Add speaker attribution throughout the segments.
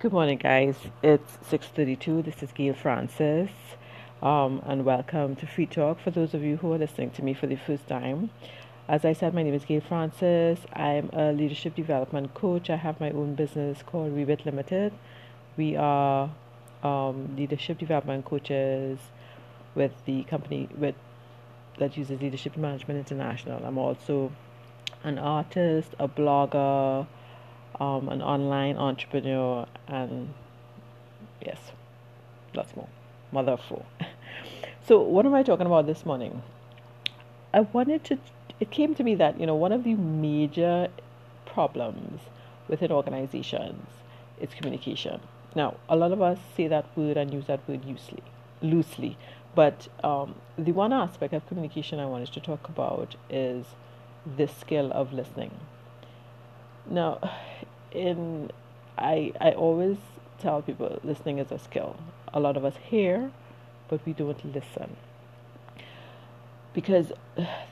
Speaker 1: Good morning, guys. It's 6:32. This is Gail Francis, um, and welcome to Free Talk. For those of you who are listening to me for the first time, as I said, my name is Gail Francis. I'm a leadership development coach. I have my own business called Rebit Limited. We are um, leadership development coaches with the company with that uses Leadership Management International. I'm also an artist, a blogger um, an online entrepreneur, and yes, lots more. Mother of four. so, what am I talking about this morning? I wanted to, it came to me that, you know, one of the major problems within organizations is communication. Now, a lot of us say that word and use that word loosely, loosely. But um, the one aspect of communication I wanted to talk about is the skill of listening. Now, in I I always tell people listening is a skill. A lot of us hear, but we don't listen. Because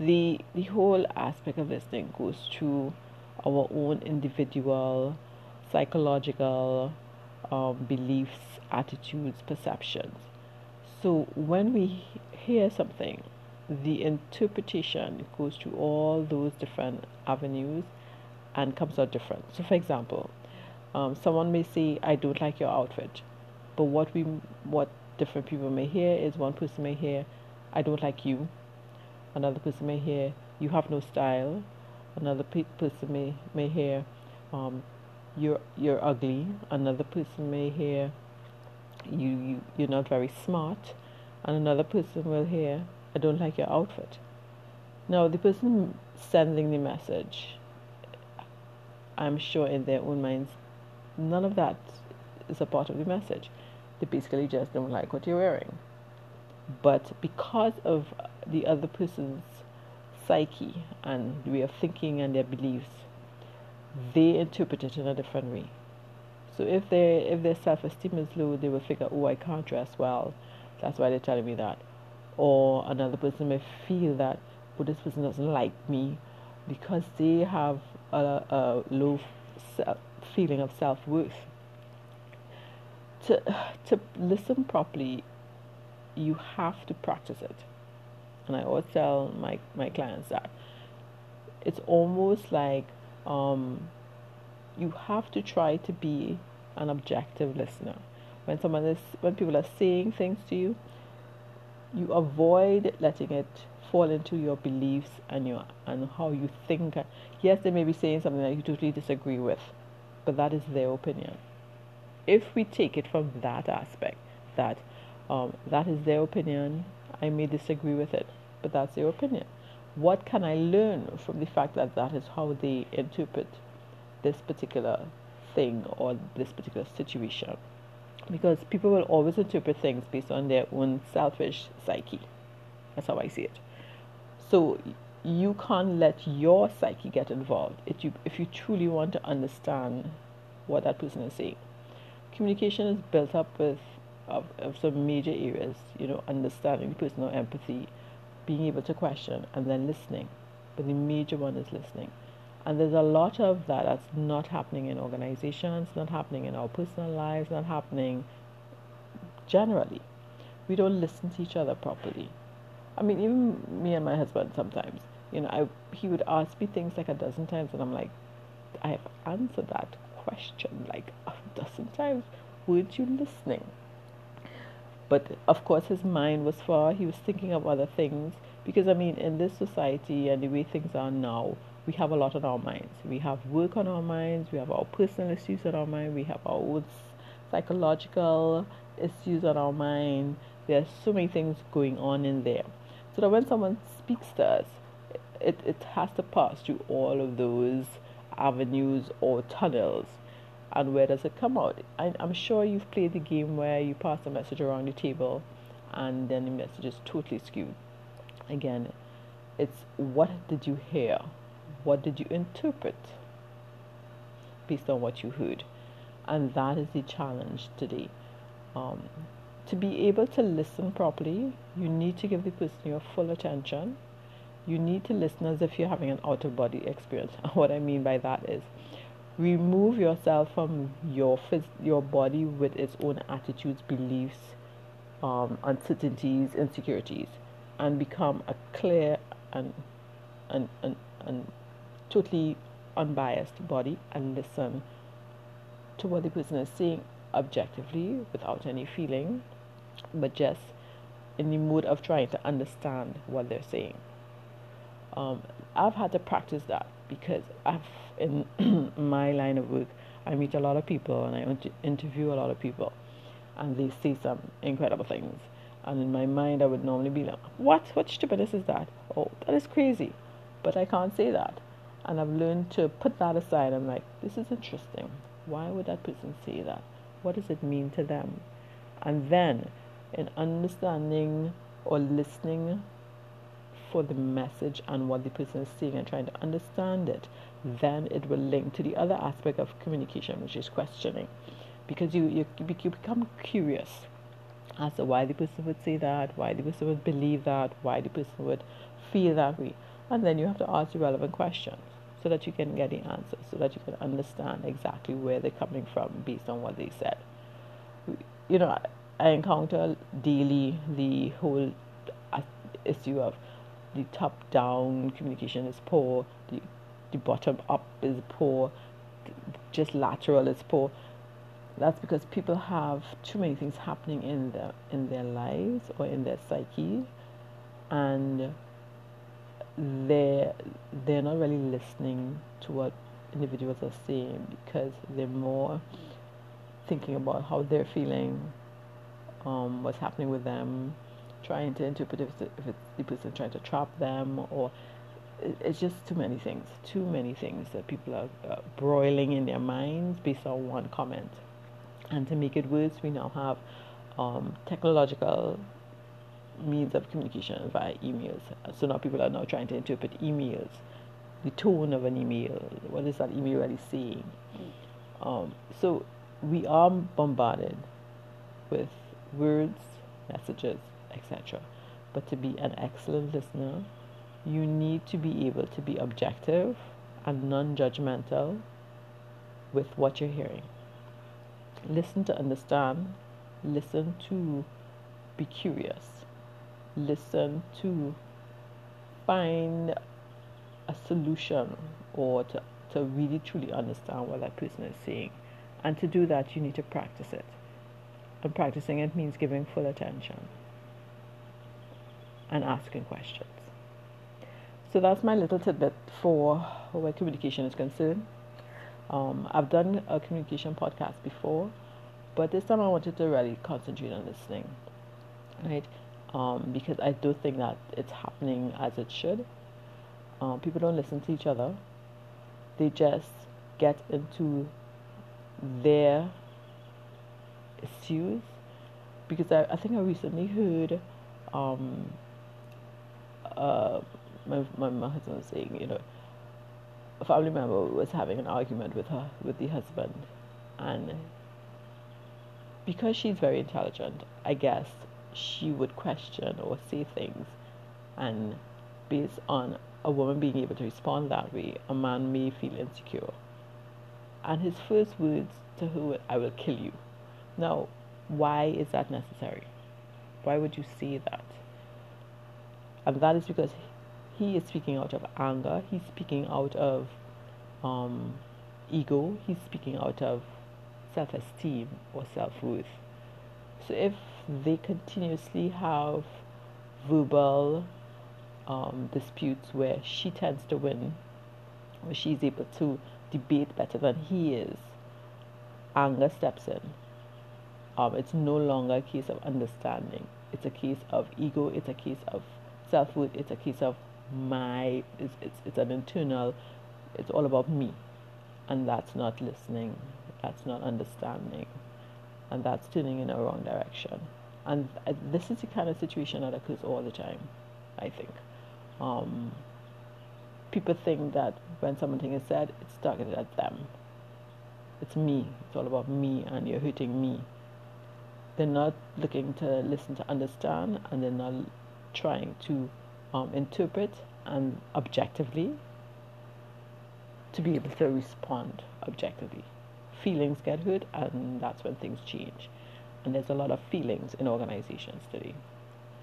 Speaker 1: the the whole aspect of listening goes through our own individual psychological um, beliefs, attitudes, perceptions. So when we hear something, the interpretation goes through all those different avenues and comes out different. So, for example, um, someone may say, "I don't like your outfit," but what we what different people may hear is one person may hear, "I don't like you," another person may hear, "You have no style," another pe- person may may hear, um, "You're you're ugly," another person may hear, "You you you're not very smart," and another person will hear, "I don't like your outfit." Now, the person sending the message I'm sure in their own minds, none of that is a part of the message. They basically just don't like what you're wearing. But because of the other person's psyche and way of thinking and their beliefs, they interpret it in a different way. So if they if their self esteem is low, they will figure, oh, I can't dress well. That's why they're telling me that. Or another person may feel that, oh, this person doesn't like me because they have a, a low feeling of self worth. To, to listen properly, you have to practice it. And I always tell my, my clients that it's almost like um, you have to try to be an objective listener. When someone is, when people are saying things to you, you avoid letting it fall into your beliefs and your and how you think. Yes, they may be saying something that you totally disagree with, but that is their opinion. If we take it from that aspect, that um, that is their opinion, I may disagree with it, but that's their opinion. What can I learn from the fact that that is how they interpret this particular thing or this particular situation? Because people will always interpret things based on their own selfish psyche. That's how I see it. So you can't let your psyche get involved if you, if you truly want to understand what that person is saying. Communication is built up with of, of some major areas, you know, understanding personal empathy, being able to question, and then listening. But the major one is listening. And there's a lot of that that's not happening in organizations, not happening in our personal lives, not happening generally. We don't listen to each other properly. I mean, even me and my husband sometimes, you know, I he would ask me things like a dozen times, and I'm like, I have answered that question like a dozen times. Weren't you listening? But of course, his mind was far. He was thinking of other things because I mean, in this society and the way things are now, we have a lot on our minds. We have work on our minds. We have our personal issues on our mind. We have our own psychological issues on our mind. There are so many things going on in there so that when someone speaks to us, it, it has to pass through all of those avenues or tunnels. And where does it come out? I, I'm sure you've played the game where you pass a message around the table and then the message is totally skewed. Again, it's what did you hear? What did you interpret based on what you heard? And that is the challenge today. Um, to be able to listen properly, you need to give the person your full attention. You need to listen as if you're having an out of body experience. And what I mean by that is remove yourself from your your body with its own attitudes, beliefs, um, uncertainties, insecurities, and become a clear and and, and, and totally unbiased body and listen to what the person is saying objectively without any feeling, but just in the mood of trying to understand what they're saying. Um, I've had to practice that because I've in my line of work, I meet a lot of people and I interview a lot of people, and they say some incredible things. And in my mind, I would normally be like, "What? What stupidness is that? Oh, that is crazy," but I can't say that. And I've learned to put that aside. I'm like, "This is interesting. Why would that person say that? What does it mean to them?" And then, in understanding or listening for the message and what the person is saying and trying to understand it, then it will link to the other aspect of communication, which is questioning. Because you, you, you become curious as to why the person would say that, why the person would believe that, why the person would feel that way. And then you have to ask the relevant questions so that you can get the answers, so that you can understand exactly where they're coming from based on what they said. You know, I encounter daily the whole uh, issue of the top down communication is poor, the, the bottom up is poor, just lateral is poor. That's because people have too many things happening in their in their lives or in their psyche, and they they're not really listening to what individuals are saying because they're more thinking about how they're feeling, um, what's happening with them, trying to interpret if it's, if it's the person trying to trap them or it's just too many things, too many things that people are uh, broiling in their minds based on one comment. And to make it worse, we now have um, technological means of communication via emails. So now people are now trying to interpret emails, the tone of an email, what is that email really saying? Um, so we are bombarded with words, messages, etc. But to be an excellent listener, you need to be able to be objective and non judgmental with what you're hearing. Listen to understand, listen to be curious, listen to find a solution or to, to really truly understand what that person is saying. And to do that, you need to practice it. And practicing it means giving full attention and asking questions. So that's my little tidbit for where communication is concerned. Um, I've done a communication podcast before, but this time I wanted to really concentrate on listening, right? Um, because I do think that it's happening as it should. Um, people don't listen to each other, they just get into their issues. Because I, I think I recently heard um, uh, my, my, my husband was saying, you know, a family member was having an argument with her, with the husband, and because she's very intelligent, I guess she would question or say things, and based on a woman being able to respond that way, a man may feel insecure. And his first words to her were, I will kill you. Now, why is that necessary? Why would you say that? and that is because he is speaking out of anger he's speaking out of um, ego he's speaking out of self-esteem or self-worth so if they continuously have verbal um, disputes where she tends to win where she's able to debate better than he is anger steps in um, it's no longer a case of understanding. It's a case of ego. It's a case of self worth it's a case of my it's, it's it's an internal it's all about me. And that's not listening. That's not understanding. And that's turning in a wrong direction. And this is the kind of situation that occurs all the time i think. Um, people think that when something is said it's targeted at them. It's me. It's all about me and you're hurting me they're not looking to listen to understand and they're not trying to um, interpret and objectively to be able to respond objectively. Feelings get hurt, and that's when things change. And there's a lot of feelings in organizations today,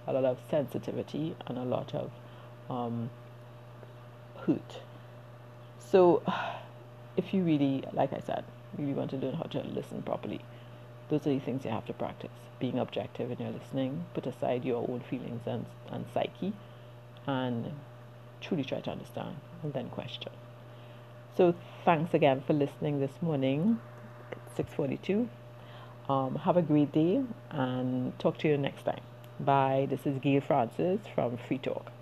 Speaker 1: a lot of sensitivity, and a lot of um, hurt. So, if you really, like I said, really want to learn how to listen properly, those are the things you have to practice. Being objective in your listening, put aside your own feelings and, and psyche, and truly try to understand and then question. So thanks again for listening this morning. It's 6:42. Um, have a great day and talk to you next time. Bye. This is Gail Francis from Free Talk.